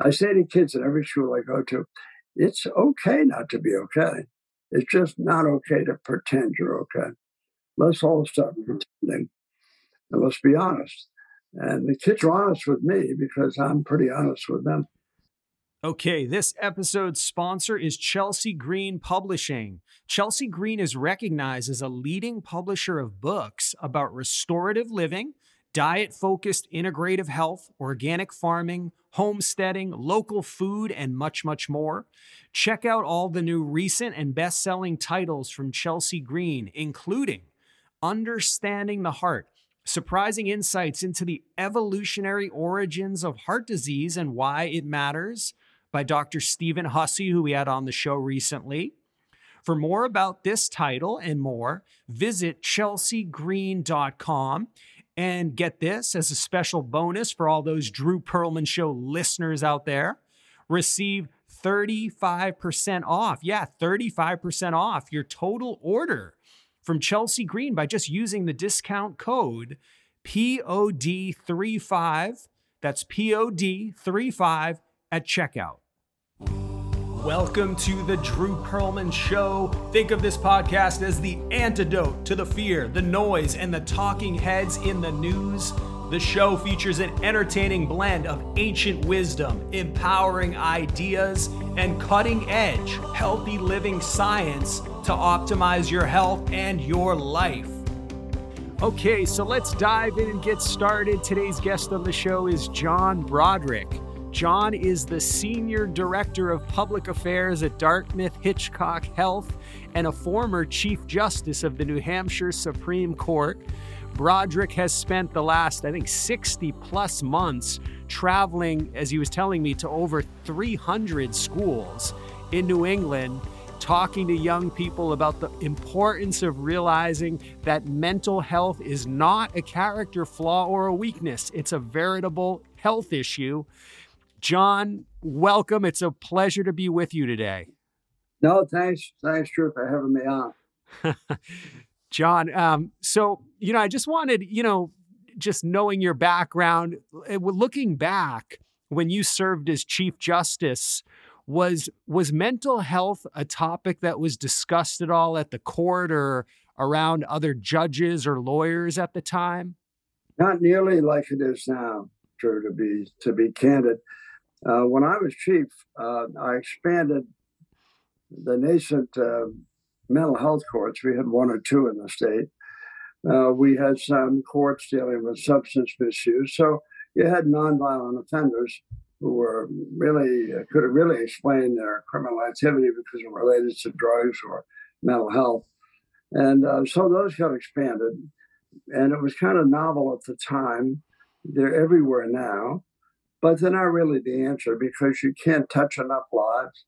I say to kids in every school I go to, it's okay not to be okay. It's just not okay to pretend you're okay. Let's all stop mm-hmm. pretending and let's be honest. And the kids are honest with me because I'm pretty honest with them. Okay, this episode's sponsor is Chelsea Green Publishing. Chelsea Green is recognized as a leading publisher of books about restorative living, diet focused integrative health, organic farming, homesteading, local food, and much, much more. Check out all the new recent and best selling titles from Chelsea Green, including Understanding the Heart surprising insights into the evolutionary origins of heart disease and why it matters by Dr. Stephen Hussey, who we had on the show recently. For more about this title and more, visit chelseagreen.com and get this as a special bonus for all those Drew Perlman Show listeners out there. Receive 35% off. Yeah, 35% off your total order from Chelsea Green by just using the discount code POD35. That's POD35 at checkout. Welcome to the Drew Perlman Show. Think of this podcast as the antidote to the fear, the noise, and the talking heads in the news. The show features an entertaining blend of ancient wisdom, empowering ideas, and cutting edge, healthy living science to optimize your health and your life. Okay, so let's dive in and get started. Today's guest on the show is John Broderick. John is the Senior Director of Public Affairs at Dartmouth Hitchcock Health and a former Chief Justice of the New Hampshire Supreme Court. Broderick has spent the last, I think, 60 plus months traveling, as he was telling me, to over 300 schools in New England, talking to young people about the importance of realizing that mental health is not a character flaw or a weakness, it's a veritable health issue. John, welcome. It's a pleasure to be with you today. No, thanks. Thanks, Drew, for having me on. John, um, so, you know, I just wanted, you know, just knowing your background, eh, looking back when you served as Chief Justice, was was mental health a topic that was discussed at all at the court or around other judges or lawyers at the time? Not nearly like it is now, Drew, to be to be candid. Uh, when I was chief, uh, I expanded the nascent uh, mental health courts. We had one or two in the state. Uh, we had some courts dealing with substance misuse. So you had nonviolent offenders who were really uh, could really explained their criminal activity because it related to drugs or mental health. And uh, so those got expanded. And it was kind of novel at the time. They're everywhere now but they're not really the answer because you can't touch enough lives.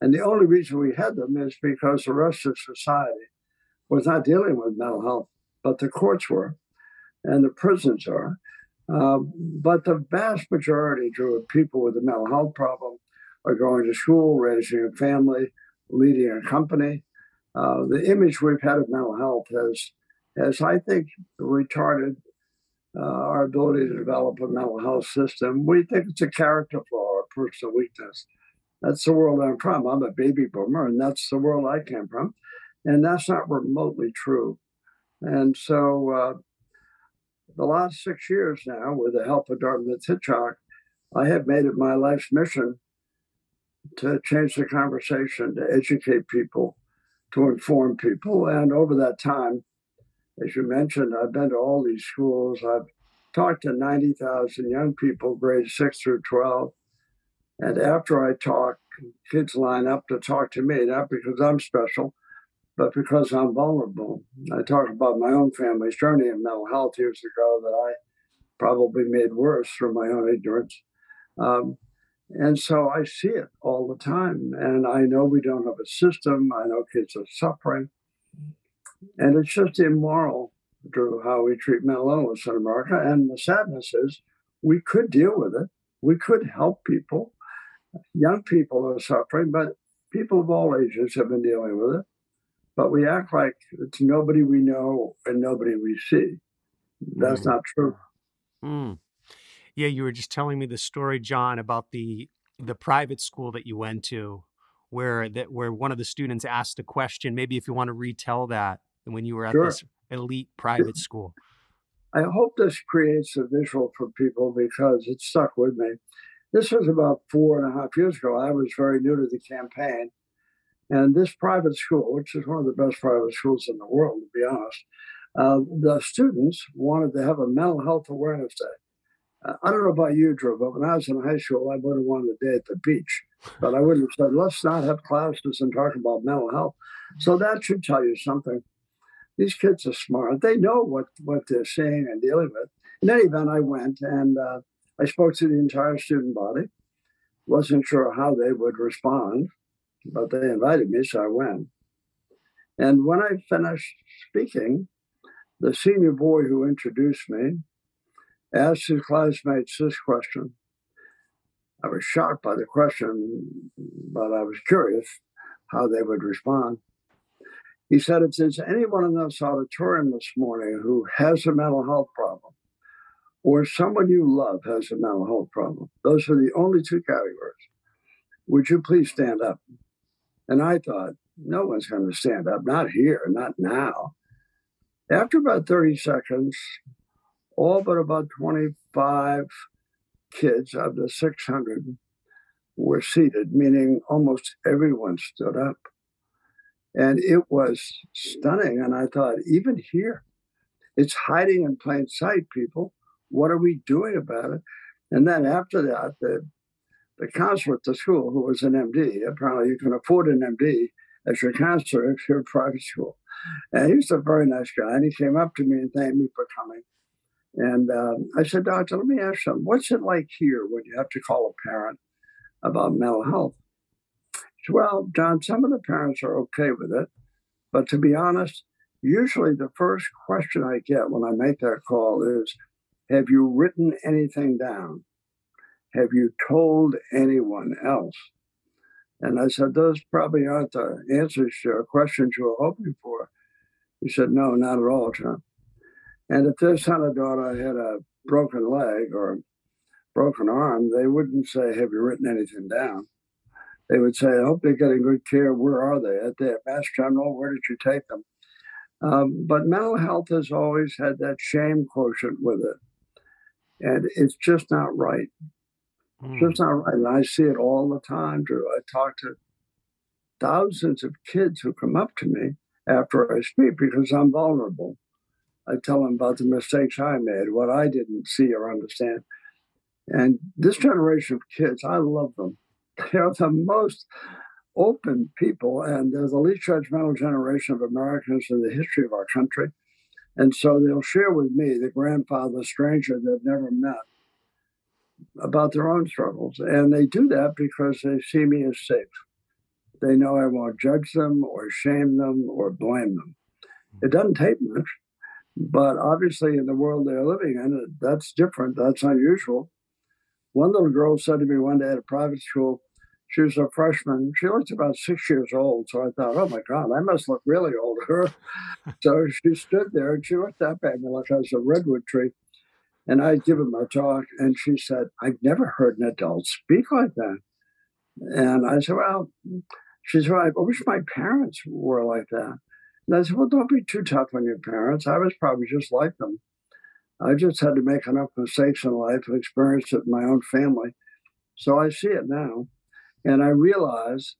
And the only reason we had them is because the rest of society was not dealing with mental health, but the courts were, and the prisons are. Uh, but the vast majority, Drew, of people with a mental health problem are going to school, raising a family, leading a company. Uh, the image we've had of mental health has, has I think, retarded uh, our ability to develop a mental health system. We think it's a character flaw or personal weakness. That's the world I'm from. I'm a baby boomer, and that's the world I came from. And that's not remotely true. And so, uh, the last six years now, with the help of Dartmouth Hitchcock, I have made it my life's mission to change the conversation, to educate people, to inform people. And over that time, as you mentioned, I've been to all these schools. I've talked to 90,000 young people, grades 6 through 12. And after I talk, kids line up to talk to me, not because I'm special, but because I'm vulnerable. I talk about my own family's journey in mental health years ago that I probably made worse through my own ignorance. Um, and so I see it all the time. And I know we don't have a system. I know kids are suffering. And it's just immoral, Drew, how we treat mental illness in America. And the sadness is we could deal with it. We could help people. Young people are suffering, but people of all ages have been dealing with it. But we act like it's nobody we know and nobody we see. That's mm. not true. Mm. Yeah, you were just telling me the story, John, about the the private school that you went to, where that where one of the students asked a question. Maybe if you want to retell that when you were at sure. this elite private school. I hope this creates a visual for people because it stuck with me. This was about four and a half years ago. I was very new to the campaign. And this private school, which is one of the best private schools in the world, to be honest, uh, the students wanted to have a mental health awareness day. Uh, I don't know about you, Drew, but when I was in high school, I would have wanted a day at the beach. But I wouldn't have said, let's not have classes and talk about mental health. So that should tell you something. These kids are smart. They know what, what they're saying and dealing with. In any event, I went and uh, I spoke to the entire student body. Wasn't sure how they would respond, but they invited me, so I went. And when I finished speaking, the senior boy who introduced me asked his classmates this question. I was shocked by the question, but I was curious how they would respond. He said, If there's anyone in this auditorium this morning who has a mental health problem, or someone you love has a mental health problem, those are the only two categories. Would you please stand up? And I thought, no one's going to stand up, not here, not now. After about 30 seconds, all but about 25 kids of the 600 were seated, meaning almost everyone stood up. And it was stunning. And I thought, even here, it's hiding in plain sight, people. What are we doing about it? And then after that, the, the counselor at the school, who was an MD, apparently you can afford an MD as your counselor if you're in private school. And he was a very nice guy. And he came up to me and thanked me for coming. And um, I said, Doctor, let me ask you, what's it like here when you have to call a parent about mental health? Well, John, some of the parents are okay with it. But to be honest, usually the first question I get when I make that call is, have you written anything down? Have you told anyone else? And I said, Those probably aren't the answers to questions you were hoping for. He said, No, not at all, John. And if their son or daughter had a broken leg or broken arm, they wouldn't say, Have you written anything down? They would say, I hope they're getting good care. Where are they? At the Mass General? Where did you take them? Um, but mental health has always had that shame quotient with it. And it's just not right. Mm. Just not right. And I see it all the time, Drew. I talk to thousands of kids who come up to me after I speak because I'm vulnerable. I tell them about the mistakes I made, what I didn't see or understand. And this generation of kids, I love them. They're the most open people, and they're the least judgmental generation of Americans in the history of our country. And so they'll share with me, the grandfather stranger they've never met, about their own struggles. And they do that because they see me as safe. They know I won't judge them or shame them or blame them. It doesn't take much, but obviously, in the world they're living in, that's different. That's unusual. One little girl said to me one day at a private school, she was a freshman. She looked about six years old. So I thought, oh my God, I must look really old her. so she stood there and she looked up at me like I was a redwood tree. And I'd given my talk, and she said, I've never heard an adult speak like that. And I said, Well, she said, well, I wish my parents were like that. And I said, Well, don't be too tough on your parents. I was probably just like them. I just had to make enough mistakes in life and experience it in my own family. So I see it now. And I realize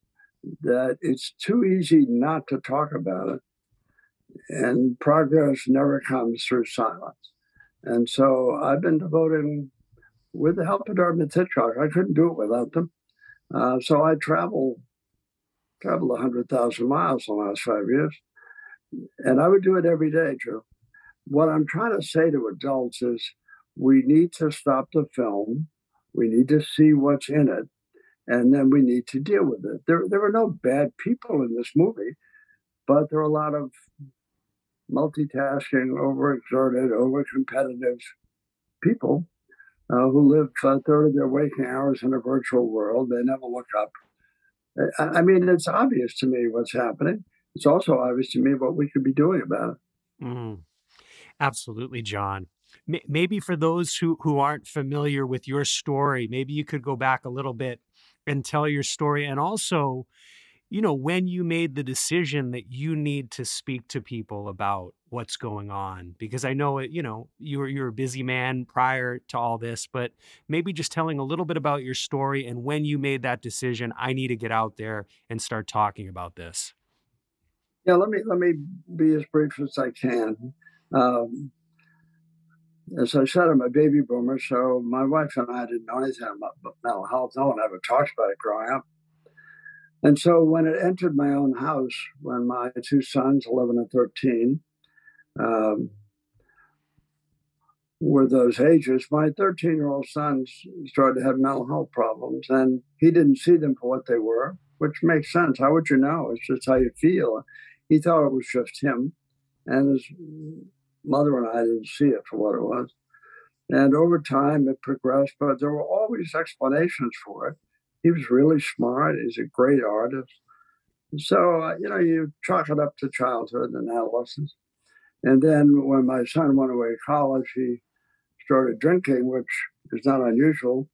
that it's too easy not to talk about it. And progress never comes through silence. And so I've been devoting, with the help of Dartmouth Hitchcock, I couldn't do it without them. Uh, so I travel, traveled 100,000 miles in the last five years. And I would do it every day, Joe. What I'm trying to say to adults is we need to stop the film. We need to see what's in it. And then we need to deal with it. There, there are no bad people in this movie, but there are a lot of multitasking, overexerted, overcompetitive people uh, who live a third of their waking hours in a virtual world. They never look up. I, I mean, it's obvious to me what's happening. It's also obvious to me what we could be doing about it. Mm, absolutely, John. maybe for those who who aren't familiar with your story maybe you could go back a little bit and tell your story and also you know when you made the decision that you need to speak to people about what's going on because i know it you know you're you're a busy man prior to all this but maybe just telling a little bit about your story and when you made that decision i need to get out there and start talking about this. Yeah let me let me be as brief as i can. Um, as I said, I'm a baby boomer, so my wife and I didn't know anything about mental health. No one ever talked about it growing up. And so when it entered my own house, when my two sons, 11 and 13, um, were those ages, my 13 year old son started to have mental health problems, and he didn't see them for what they were, which makes sense. How would you know? It's just how you feel. He thought it was just him, and his mother and I didn't see it for what it was. And over time, it progressed, but there were always explanations for it. He was really smart. He's a great artist. So, uh, you know, you chalk it up to childhood and adolescence. And then when my son went away to college, he started drinking, which is not unusual.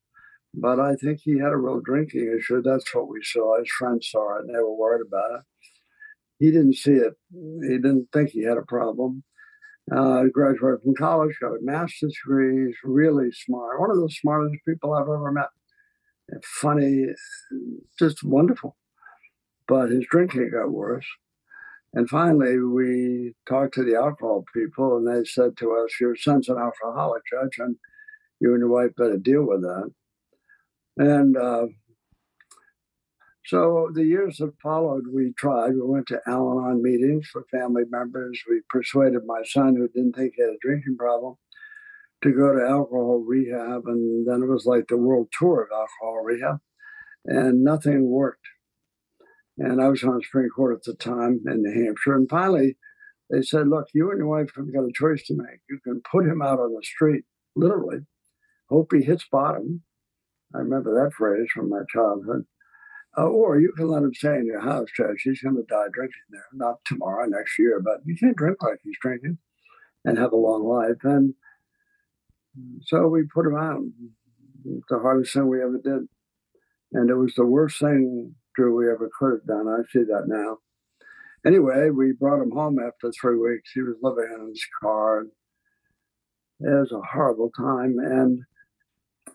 But I think he had a real drinking issue. That's what we saw. His friends saw it and they were worried about it. He didn't see it. He didn't think he had a problem. Uh, graduated from college, got a master's degree. Really smart. One of the smartest people I've ever met. Funny, just wonderful. But his drinking got worse. And finally, we talked to the alcohol people, and they said to us, Your son's an alcoholic, Judge, and you and your wife better deal with that. And uh, so the years that followed, we tried. We went to Al Anon meetings for family members. We persuaded my son, who didn't think he had a drinking problem, to go to alcohol rehab. And then it was like the world tour of alcohol rehab. And nothing worked. And I was on the Supreme Court at the time in New Hampshire. And finally, they said, Look, you and your wife have got a choice to make. You can put him out on the street, literally, hope he hits bottom. I remember that phrase from my childhood uh, or you can let him stay in your house, Judge. He's going to die drinking there. Not tomorrow, next year, but you can't drink like he's drinking and have a long life. And so we put him out. It's The hardest thing we ever did. And it was the worst thing, Drew, we ever could have done. I see that now. Anyway, we brought him home after three weeks. He was living in his car. It was a horrible time. And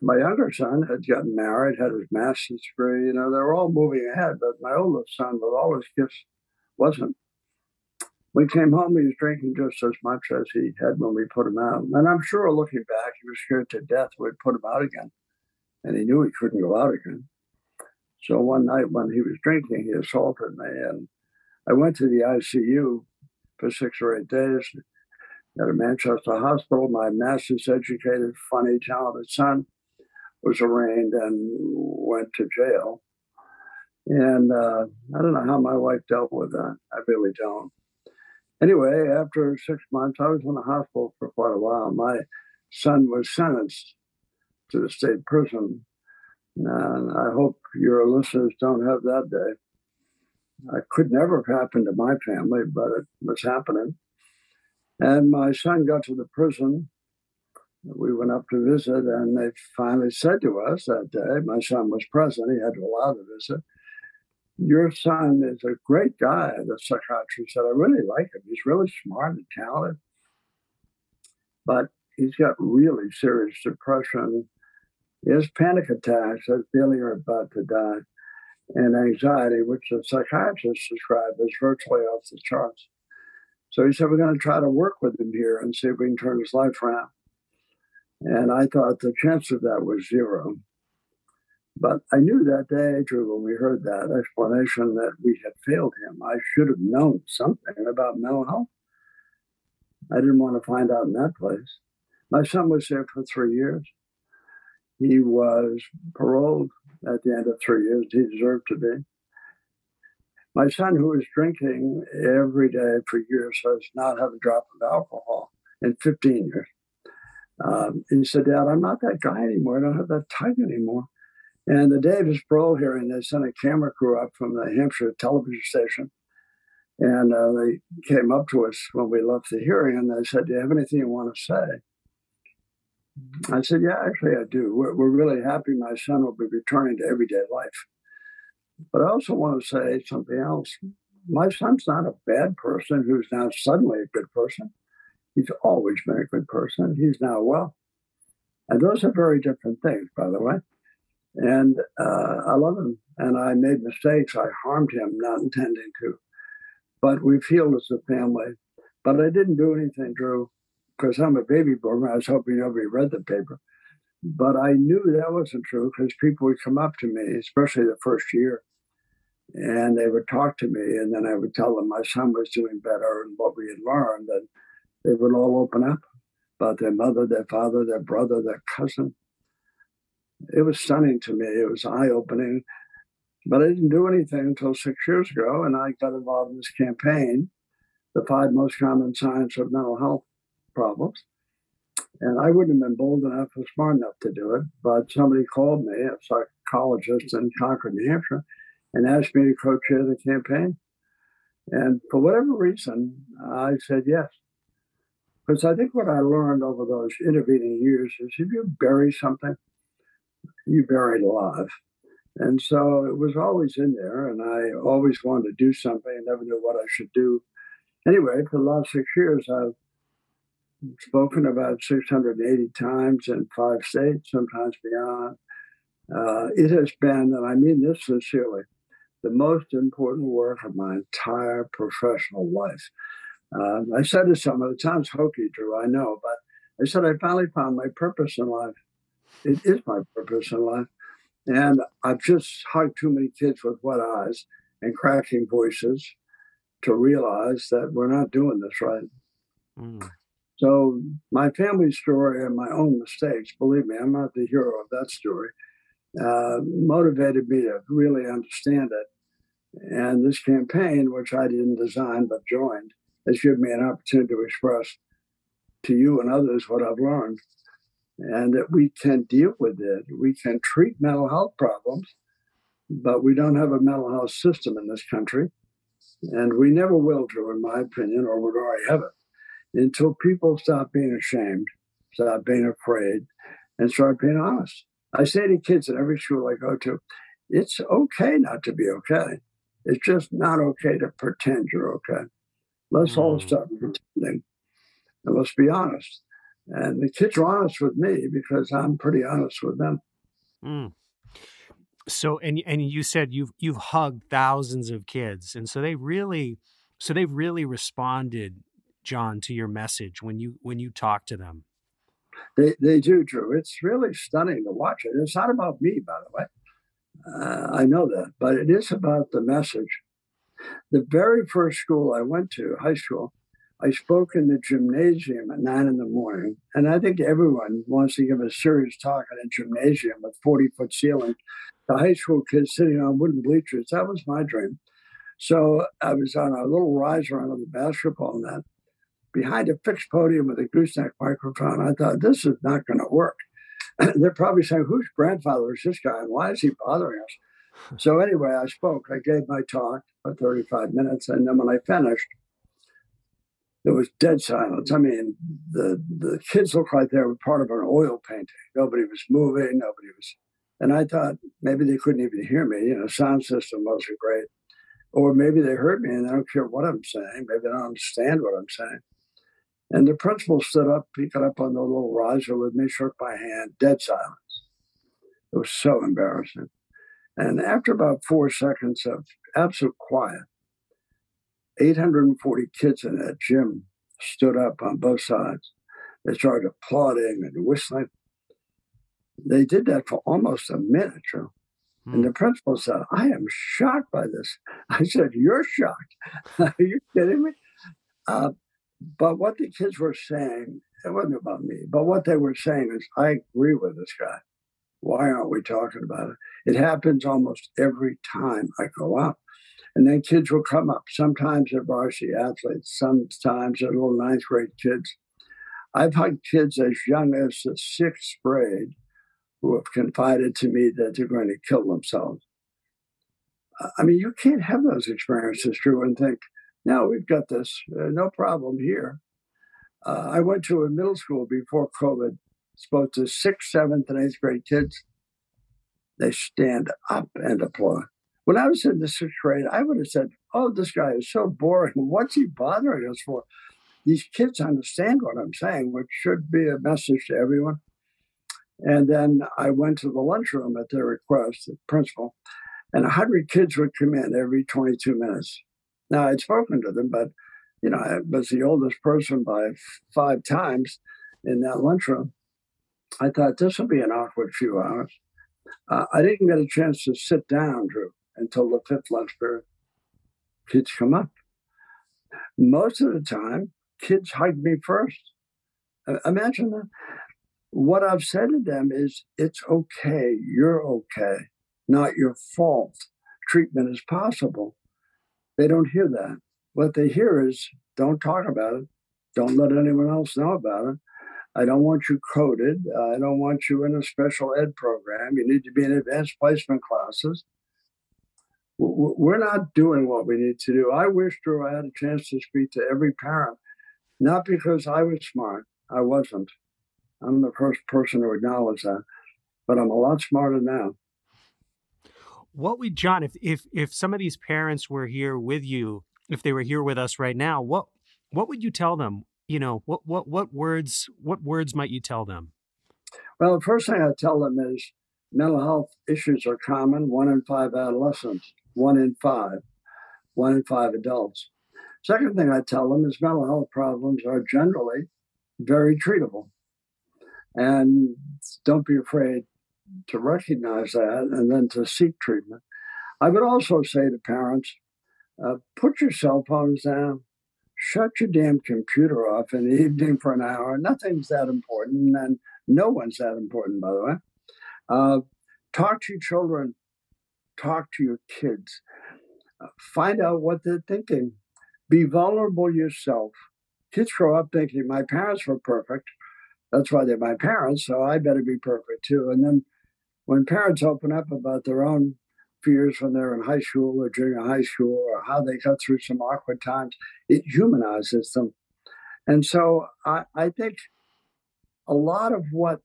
my younger son had gotten married, had his master's degree. You know, they were all moving ahead, but my oldest son, with all his gifts, wasn't. We came home, he was drinking just as much as he had when we put him out. And I'm sure looking back, he was scared to death we'd put him out again. And he knew he couldn't go out again. So one night when he was drinking, he assaulted me. And I went to the ICU for six or eight days at a Manchester hospital. My master's educated, funny, talented son was arraigned and went to jail. And uh, I don't know how my wife dealt with that. I really don't. Anyway, after six months, I was in the hospital for quite a while. My son was sentenced to the state prison. And I hope your listeners don't have that day. It could never have happened to my family, but it was happening. And my son got to the prison we went up to visit, and they finally said to us that day, my son was present, he had to allow the visit. Your son is a great guy, the psychiatrist said. I really like him. He's really smart and talented. But he's got really serious depression. He has panic attacks, has feeling you're about to die, and anxiety, which the psychiatrist described as virtually off the charts. So he said, We're going to try to work with him here and see if we can turn his life around. And I thought the chance of that was zero. But I knew that day, Drew, when we heard that explanation that we had failed him. I should have known something about mental health. I didn't want to find out in that place. My son was there for three years. He was paroled at the end of three years. He deserved to be. My son, who was drinking every day for years, has not had a drop of alcohol in 15 years. Um, he said, Dad, I'm not that guy anymore. I don't have that tug anymore. And the Davis parole hearing, they sent a camera crew up from the Hampshire television station. And uh, they came up to us when we left the hearing and they said, Do you have anything you want to say? I said, Yeah, actually, I do. We're, we're really happy my son will be returning to everyday life. But I also want to say something else. My son's not a bad person who's now suddenly a good person. He's always been a good person. He's now well. And those are very different things, by the way. And uh, I love him. And I made mistakes. I harmed him, not intending to. But we've healed as a family. But I didn't do anything, Drew, because I'm a baby boomer. I was hoping nobody read the paper. But I knew that wasn't true because people would come up to me, especially the first year, and they would talk to me. And then I would tell them my son was doing better and what we had learned. And they would all open up about their mother, their father, their brother, their cousin. It was stunning to me. It was eye opening. But I didn't do anything until six years ago, and I got involved in this campaign, the five most common signs of mental health problems. And I wouldn't have been bold enough or smart enough to do it, but somebody called me, a psychologist in Concord, New Hampshire, and asked me to co-chair the campaign. And for whatever reason, I said yes. Because I think what I learned over those intervening years is if you bury something, you bury it alive. And so it was always in there, and I always wanted to do something and never knew what I should do. Anyway, for the last six years, I've spoken about 680 times in five states, sometimes beyond. Uh, it has been, and I mean this sincerely, the most important work of my entire professional life. Uh, I said to some of the times hokey, Drew, I know, but I said I finally found my purpose in life. It is my purpose in life. And I've just hugged too many kids with wet eyes and cracking voices to realize that we're not doing this right. Mm. So, my family story and my own mistakes, believe me, I'm not the hero of that story, uh, motivated me to really understand it. And this campaign, which I didn't design but joined, has given me an opportunity to express to you and others what I've learned and that we can deal with it. We can treat mental health problems, but we don't have a mental health system in this country. And we never will, Drew, in my opinion, or would already have it, until people stop being ashamed, stop being afraid, and start being honest. I say to kids in every school I go to, it's okay not to be okay. It's just not okay to pretend you're okay. Let's all stop pretending. And let's be honest. And the kids are honest with me because I'm pretty honest with them. Mm. So and and you said you've you've hugged thousands of kids, and so they really so they've really responded, John, to your message when you when you talk to them. They they do, Drew. It's really stunning to watch it. It's not about me, by the way. Uh, I know that, but it is about the message. The very first school I went to, high school, I spoke in the gymnasium at nine in the morning, and I think everyone wants to give a serious talk in a gymnasium with 40 foot ceiling The high school kids sitting on wooden bleachers. That was my dream. So I was on a little riser under the basketball net behind a fixed podium with a gooseneck microphone. I thought, this is not going to work. They're probably saying, whose grandfather is this guy and why is he bothering us? So anyway, I spoke. I gave my talk for 35 minutes. And then when I finished, there was dead silence. I mean, the the kids looked like they were part of an oil painting. Nobody was moving. Nobody was. And I thought maybe they couldn't even hear me. You know, sound system wasn't great, or maybe they heard me and they don't care what I'm saying. Maybe they don't understand what I'm saying. And the principal stood up, he got up on the little riser with me, shook my hand, dead silence. It was so embarrassing. And after about four seconds of absolute quiet, 840 kids in that gym stood up on both sides. They started applauding and whistling. They did that for almost a minute, Joe. Hmm. And the principal said, I am shocked by this. I said, You're shocked. Are you kidding me? Uh, but what the kids were saying, it wasn't about me, but what they were saying is, I agree with this guy. Why aren't we talking about it? It happens almost every time I go up. And then kids will come up, sometimes they're varsity athletes, sometimes they're little ninth grade kids. I've had kids as young as the sixth grade who have confided to me that they're going to kill themselves. I mean, you can't have those experiences, Drew, and think, no, we've got this, uh, no problem here. Uh, I went to a middle school before COVID spoke to sixth, seventh, and eighth grade kids, they stand up and applaud. When I was in the sixth grade, I would have said, Oh, this guy is so boring. What's he bothering us for? These kids understand what I'm saying, which should be a message to everyone. And then I went to the lunchroom at their request, the principal, and 100 kids would come in every 22 minutes. Now, I'd spoken to them, but, you know, I was the oldest person by five times in that lunchroom. I thought this will be an awkward few hours. Uh, I didn't get a chance to sit down, Drew, until the fifth lunch period. Kids come up. Most of the time, kids hug me first. Uh, imagine that. What I've said to them is, it's okay. You're okay. Not your fault. Treatment is possible. They don't hear that. What they hear is, don't talk about it. Don't let anyone else know about it. I don't want you coded. I don't want you in a special ed program. You need to be in advanced placement classes. We're not doing what we need to do. I wish, Drew, I had a chance to speak to every parent, not because I was smart. I wasn't. I'm the first person to acknowledge that, but I'm a lot smarter now. What would John, if if if some of these parents were here with you, if they were here with us right now, what what would you tell them? You know, what what what words what words might you tell them? Well, the first thing I tell them is mental health issues are common. One in five adolescents, one in five, one in five adults. Second thing I tell them is mental health problems are generally very treatable. And don't be afraid to recognize that and then to seek treatment. I would also say to parents uh, put your cell phones down, shut your damn computer off in the evening for an hour. Nothing's that important, and no one's that important, by the way. Uh, talk to your children, talk to your kids, uh, find out what they're thinking. Be vulnerable yourself. Kids grow up thinking my parents were perfect. That's why they're my parents, so I better be perfect too. And then when parents open up about their own fears when they're in high school or junior high school or how they got through some awkward times, it humanizes them. And so I, I think a lot of what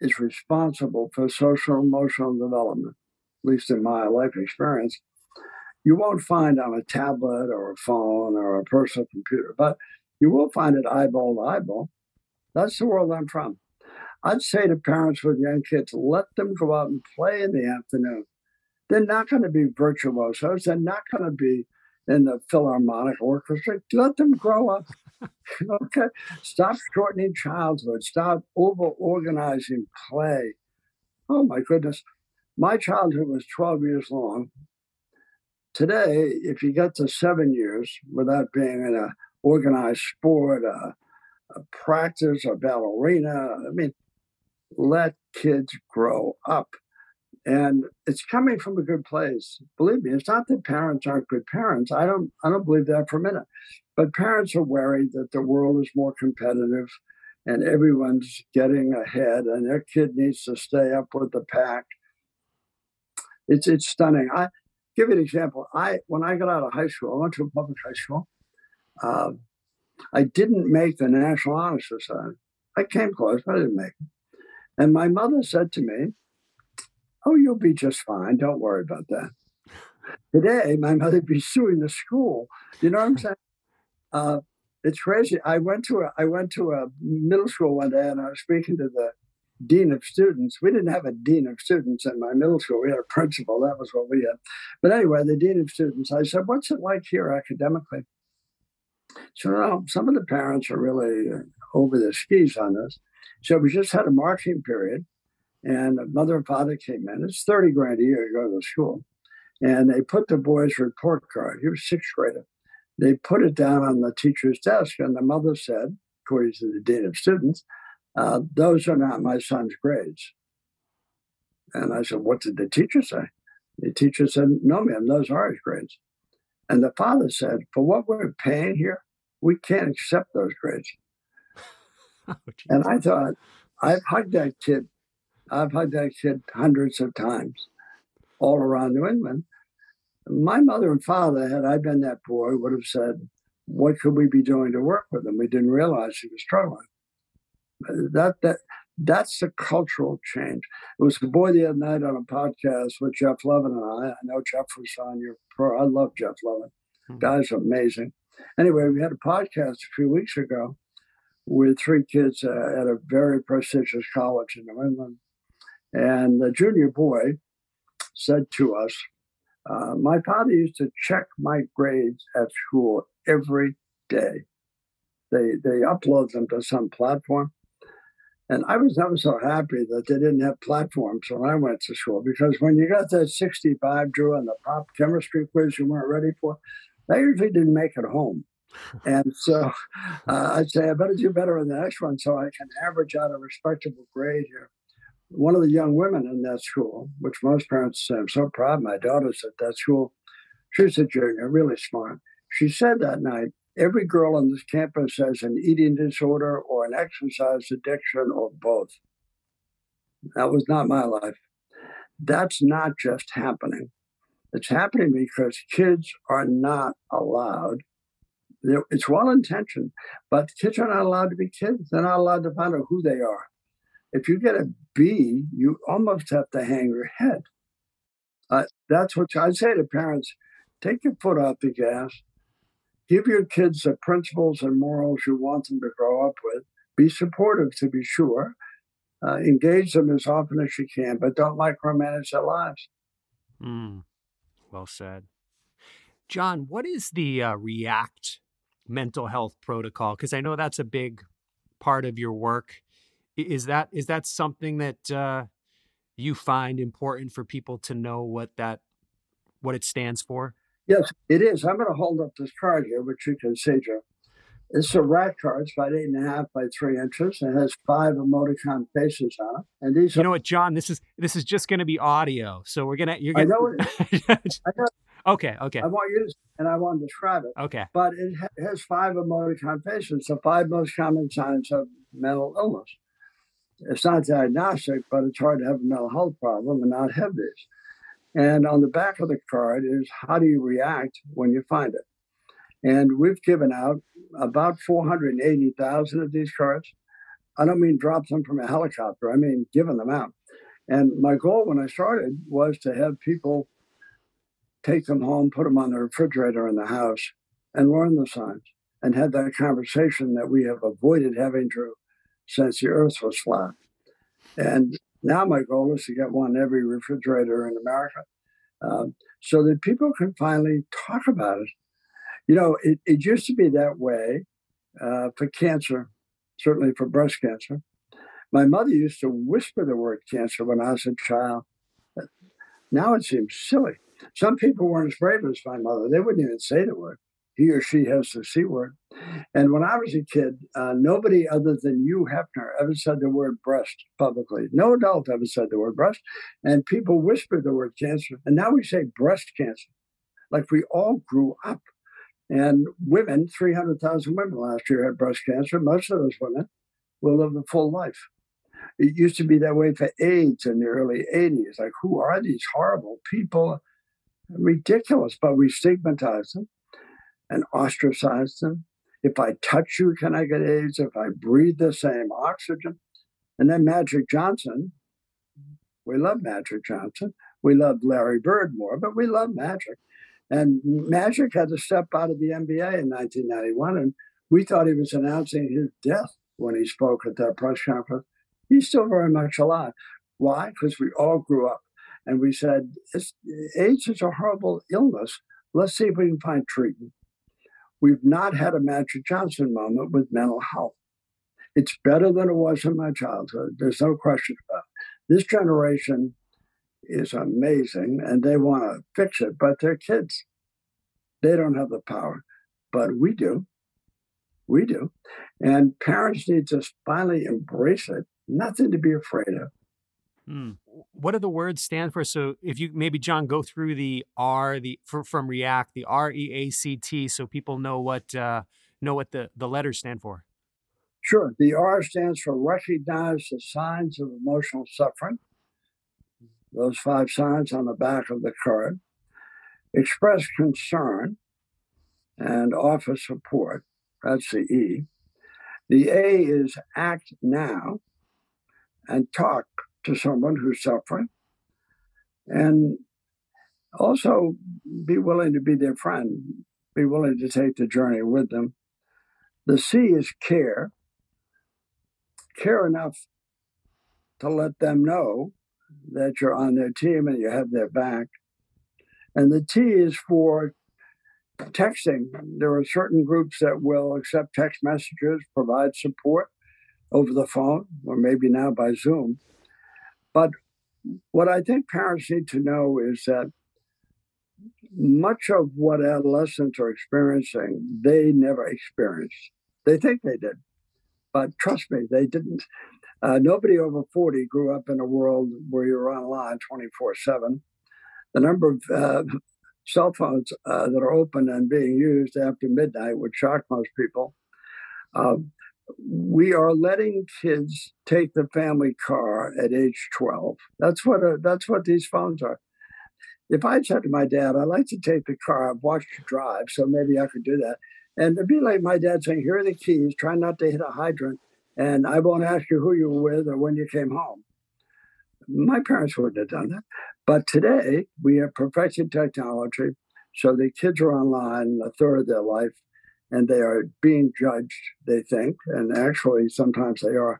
is responsible for social emotional development, at least in my life experience, you won't find on a tablet or a phone or a personal computer, but you will find it eyeball to eyeball. That's the world I'm from. I'd say to parents with young kids, let them go out and play in the afternoon. They're not going to be virtuosos. They're not going to be in the Philharmonic Orchestra. Let them grow up. okay. Stop shortening childhood. Stop over organizing play. Oh my goodness. My childhood was 12 years long. Today, if you get to seven years without being in a organized sport, a, a practice, a ballerina, I mean, let kids grow up. And it's coming from a good place. Believe me, it's not that parents aren't good parents. I don't I don't believe that for a minute. But parents are worried that the world is more competitive and everyone's getting ahead and their kid needs to stay up with the pack. It's it's stunning. I give you an example. I when I got out of high school, I went to a public high school. Uh, I didn't make the National Honor Society. I came close, but I didn't make it. And my mother said to me, Oh, you'll be just fine. Don't worry about that. Today, my mother'd be suing the school. You know what I'm saying? Uh, it's crazy. I went to a I went to a middle school one day and I was speaking to the dean of students. We didn't have a dean of students in my middle school. We had a principal. That was what we had. But anyway, the dean of students. I said, "What's it like here academically?" So well, some of the parents are really uh, over their skis on this. So we just had a marching period, and mother and father came in. It's 30 grand a year to go to school. And they put the boy's report card. He was sixth grader. They put it down on the teacher's desk, and the mother said, according to the dean of students, uh, those are not my son's grades. And I said, What did the teacher say? The teacher said, No, ma'am, those are his grades. And the father said, For what we're paying here, we can't accept those grades. oh, and I thought, I've hugged that kid. I've hugged that kid hundreds of times all around New England. My mother and father, had I been that boy, would have said, What could we be doing to work with him? We didn't realize he was struggling. That that that's the cultural change. It was a boy the other night on a podcast with Jeff Levin and I. I know Jeff was on your pro. I love Jeff Levin. Mm-hmm. Guy's amazing. Anyway, we had a podcast a few weeks ago with three kids uh, at a very prestigious college in New England. And the junior boy said to us, uh, My father used to check my grades at school every day. They, they upload them to some platform. And I was never so happy that they didn't have platforms when I went to school because when you got that 65 Drew and the pop chemistry quiz you weren't ready for, they usually didn't make it home. and so uh, I'd say I better do better in the next one so I can average out a respectable grade here. One of the young women in that school, which most parents say, I'm so proud my daughter's at that school. She's a junior, really smart. She said that night, every girl on this campus has an eating disorder or an exercise addiction or both. That was not my life. That's not just happening. It's happening because kids are not allowed. It's well intentioned, but kids are not allowed to be kids. They're not allowed to find out who they are. If you get a B, you almost have to hang your head. Uh, that's what I say to parents take your foot off the gas, give your kids the principles and morals you want them to grow up with, be supportive to be sure, uh, engage them as often as you can, but don't micromanage their lives. Mm. Well said. John, what is the uh, React mental health protocol? Because I know that's a big part of your work. Is that is that something that uh, you find important for people to know what that what it stands for? Yes, it is. I'm going to hold up this card here, which you can see, Joe. It's a rat card. It's about eight and a half by three inches. It has five emoticon faces on it. And these You are, know what, John? This is this is just gonna be audio. So we're gonna you're gonna I know it I know Okay, okay. I want you to and I want to describe it. Okay. But it has five emoticon faces, the five most common signs of mental illness. It's not diagnostic, but it's hard to have a mental health problem and not have this. And on the back of the card is how do you react when you find it? And we've given out about 480,000 of these cards. I don't mean drop them from a helicopter, I mean giving them out. And my goal when I started was to have people take them home, put them on the refrigerator in the house, and learn the signs and have that conversation that we have avoided having to since the earth was flat. And now my goal is to get one in every refrigerator in America um, so that people can finally talk about it you know, it, it used to be that way uh, for cancer, certainly for breast cancer. My mother used to whisper the word cancer when I was a child. Now it seems silly. Some people weren't as brave as my mother. They wouldn't even say the word. He or she has the C word. And when I was a kid, uh, nobody other than Hugh Hefner ever said the word breast publicly. No adult ever said the word breast. And people whispered the word cancer. And now we say breast cancer. Like we all grew up and women, 300,000 women last year had breast cancer. Most of those women will live a full life. It used to be that way for AIDS in the early 80s. Like, who are these horrible people? Ridiculous, but we stigmatize them and ostracize them. If I touch you, can I get AIDS? If I breathe the same oxygen? And then Magic Johnson, we love Magic Johnson. We love Larry Bird more, but we love Magic. And Magic had to step out of the NBA in 1991, and we thought he was announcing his death when he spoke at that press conference. He's still very much alive. Why? Because we all grew up and we said, AIDS is a horrible illness. Let's see if we can find treatment. We've not had a Magic Johnson moment with mental health. It's better than it was in my childhood. There's no question about it. This generation is amazing and they want to fix it, but they're kids. They don't have the power, but we do. We do. And parents need to finally embrace it. Nothing to be afraid of. Hmm. What do the words stand for? So, if you maybe John go through the R, the for, from React, the R E A C T, so people know what uh, know what the the letters stand for. Sure. The R stands for recognize the signs of emotional suffering those five signs on the back of the card, express concern and offer support. That's the E. The A is act now and talk to someone who's suffering. And also be willing to be their friend, be willing to take the journey with them. The C is care, care enough to let them know that you're on their team and you have their back. And the T is for texting. There are certain groups that will accept text messages, provide support over the phone, or maybe now by Zoom. But what I think parents need to know is that much of what adolescents are experiencing, they never experienced. They think they did, but trust me, they didn't. Uh, nobody over 40 grew up in a world where you're online 24 7. The number of uh, cell phones uh, that are open and being used after midnight would shock most people. Um, we are letting kids take the family car at age 12. That's what uh, that's what these phones are. If I said to my dad, "I'd like to take the car. I've watched you drive, so maybe I could do that," and it'd be like my dad saying, "Here are the keys. Try not to hit a hydrant, and I won't ask you who you were with or when you came home." My parents wouldn't have done that. But today we have perfected technology, so the kids are online a third of their life and they are being judged, they think, and actually sometimes they are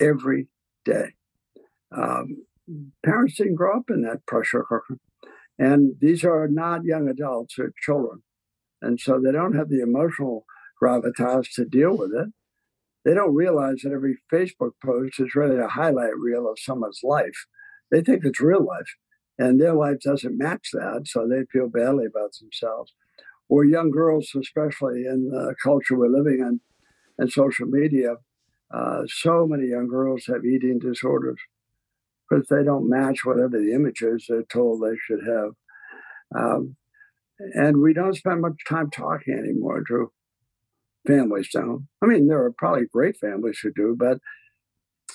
every day. Um, parents didn't grow up in that pressure cooker. And these are not young adults, they're children. And so they don't have the emotional gravitas to deal with it. They don't realize that every Facebook post is really a highlight reel of someone's life. They think it's real life, and their life doesn't match that, so they feel badly about themselves or young girls, especially in the culture we're living in and social media, uh, so many young girls have eating disorders because they don't match whatever the images they're told they should have. Um, and we don't spend much time talking anymore, Drew. Families don't. I mean, there are probably great families who do, but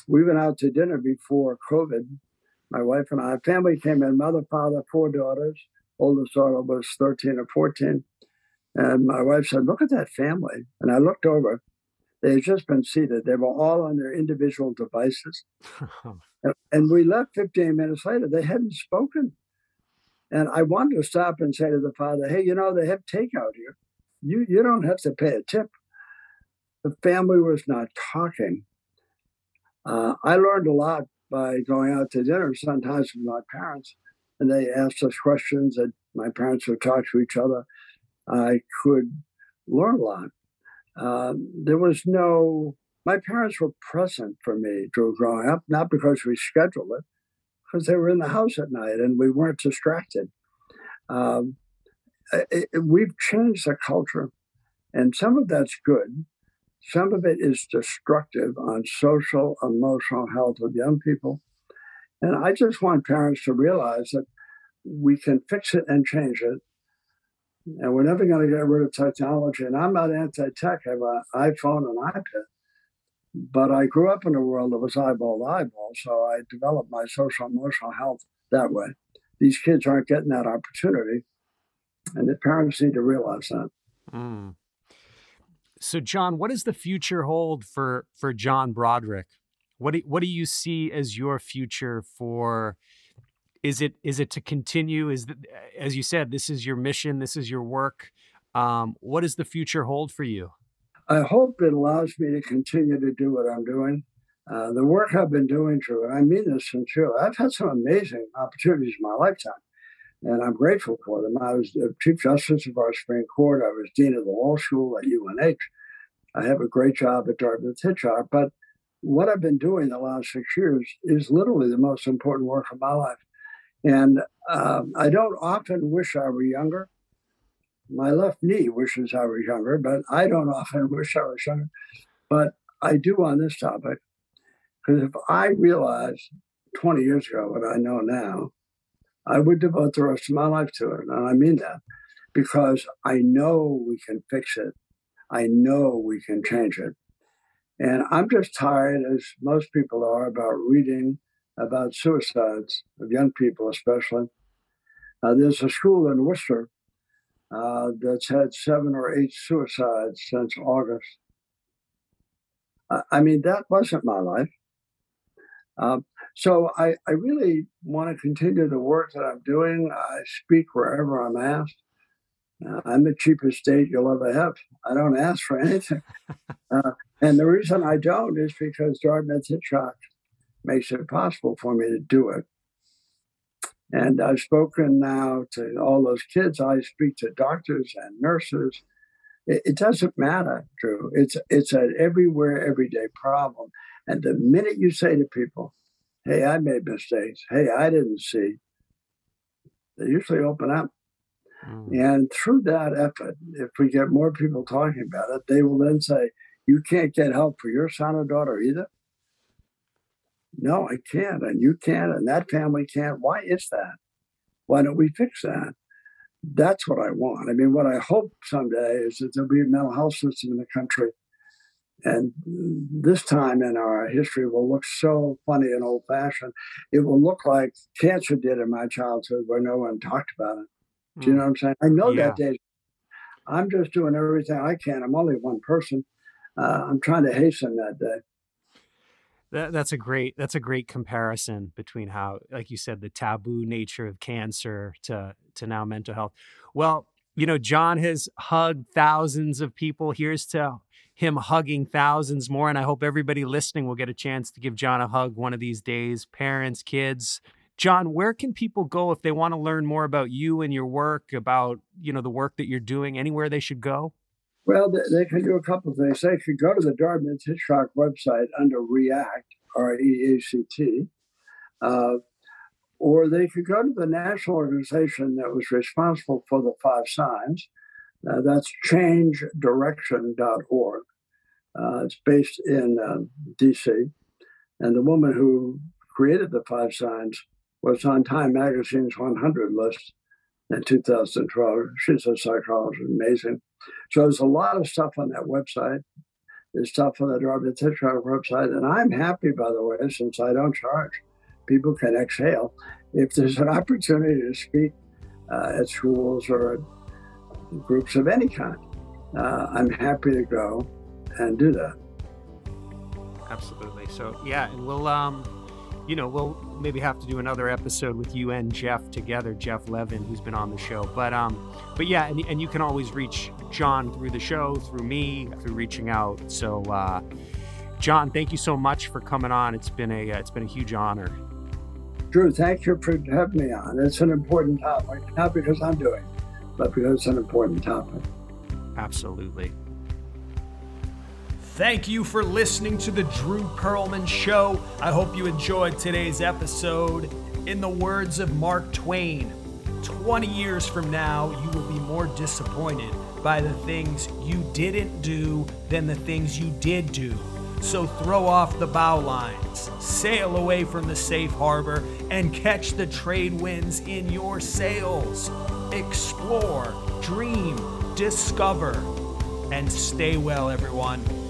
we went out to dinner before COVID. My wife and I, family came in, mother, father, four daughters. Oldest daughter was 13 or 14. And my wife said, Look at that family. And I looked over. They had just been seated. They were all on their individual devices. and, and we left 15 minutes later. They hadn't spoken. And I wanted to stop and say to the father, Hey, you know, they have takeout here. You, you don't have to pay a tip. The family was not talking. Uh, I learned a lot by going out to dinner sometimes with my parents, and they asked us questions and my parents would talk to each other. I could learn a lot. Uh, there was no, my parents were present for me through growing up, not because we scheduled it, because they were in the house at night and we weren't distracted. Um, it, it, we've changed the culture, and some of that's good. Some of it is destructive on social, emotional health of young people. And I just want parents to realize that we can fix it and change it and we're never going to get rid of technology. And I'm not anti-tech. I have an iPhone and iPad, but I grew up in a world that was eyeball to eyeball, so I developed my social emotional health that way. These kids aren't getting that opportunity, and the parents need to realize that. Mm. So, John, what does the future hold for for John Broderick? What do, what do you see as your future for is it is it to continue? Is that as you said this is your mission this is your work. Um, what does the future hold for you? I hope it allows me to continue to do what i'm doing. Uh, the work i've been doing drew and i mean this sincerely i've had some amazing opportunities in my lifetime and i'm grateful for them. I was the chief justice of our supreme court i was dean of the law school at unh i have a great job at dartmouth hitchcock but what i've been doing the last six years is literally the most important work of my life and um, I don't often wish I were younger. My left knee wishes I was younger, but I don't often wish I was younger. But I do on this topic. Because if I realized 20 years ago what I know now, I would devote the rest of my life to it. And I mean that because I know we can fix it. I know we can change it. And I'm just tired, as most people are, about reading about suicides of young people, especially. Uh, there's a school in Worcester uh, that's had seven or eight suicides since August. I mean, that wasn't my life. Um, so I, I really want to continue the work that I'm doing. I speak wherever I'm asked. Uh, I'm the cheapest date you'll ever have. I don't ask for anything. uh, and the reason I don't is because Dartmouth Hitchcock makes it possible for me to do it. And I've spoken now to all those kids. I speak to doctors and nurses. It, it doesn't matter, Drew. It's it's an everywhere, everyday problem. And the minute you say to people, "Hey, I made mistakes. Hey, I didn't see," they usually open up. Mm. And through that effort, if we get more people talking about it, they will then say, "You can't get help for your son or daughter either." No, I can't, and you can't, and that family can't. Why is that? Why don't we fix that? That's what I want. I mean, what I hope someday is that there'll be a mental health system in the country. And this time in our history will look so funny and old fashioned. It will look like cancer did in my childhood where no one talked about it. Do you know what I'm saying? I know yeah. that day. I'm just doing everything I can. I'm only one person. Uh, I'm trying to hasten that day. That, that's a great that's a great comparison between how, like you said, the taboo nature of cancer to to now mental health. Well, you know, John has hugged thousands of people. Here's to him hugging thousands more, and I hope everybody listening will get a chance to give John a hug one of these days. Parents, kids. John, where can people go if they want to learn more about you and your work, about you know the work that you're doing? Anywhere they should go? Well, they, can do a couple things. They could go to the Dartmouth Hitchcock website under REACT, R E A C T, uh, or they could go to the national organization that was responsible for the five signs. Uh, that's changedirection.org. Uh, it's based in uh, DC. And the woman who created the five signs was on Time Magazine's 100 list in 2012. She's a psychologist, amazing. So there's a lot of stuff on that website. There's stuff on the Dartmouth Hitchcock website. And I'm happy, by the way, since I don't charge. People can exhale. If there's an opportunity to speak uh, at schools or at groups of any kind, uh, I'm happy to go and do that. Absolutely. So, yeah, and we'll, um, you know, we'll maybe have to do another episode with you and Jeff together, Jeff Levin, who's been on the show. But um, but yeah, and, and you can always reach John through the show, through me, through reaching out. So, uh, John, thank you so much for coming on. It's been a uh, it's been a huge honor. Drew, thank you for having me on. It's an important topic, not because I'm doing, but because it's an important topic. Absolutely. Thank you for listening to the Drew Perlman Show. I hope you enjoyed today's episode. In the words of Mark Twain, 20 years from now, you will be more disappointed by the things you didn't do than the things you did do. So throw off the bow lines, sail away from the safe harbor, and catch the trade winds in your sails. Explore, dream, discover, and stay well, everyone.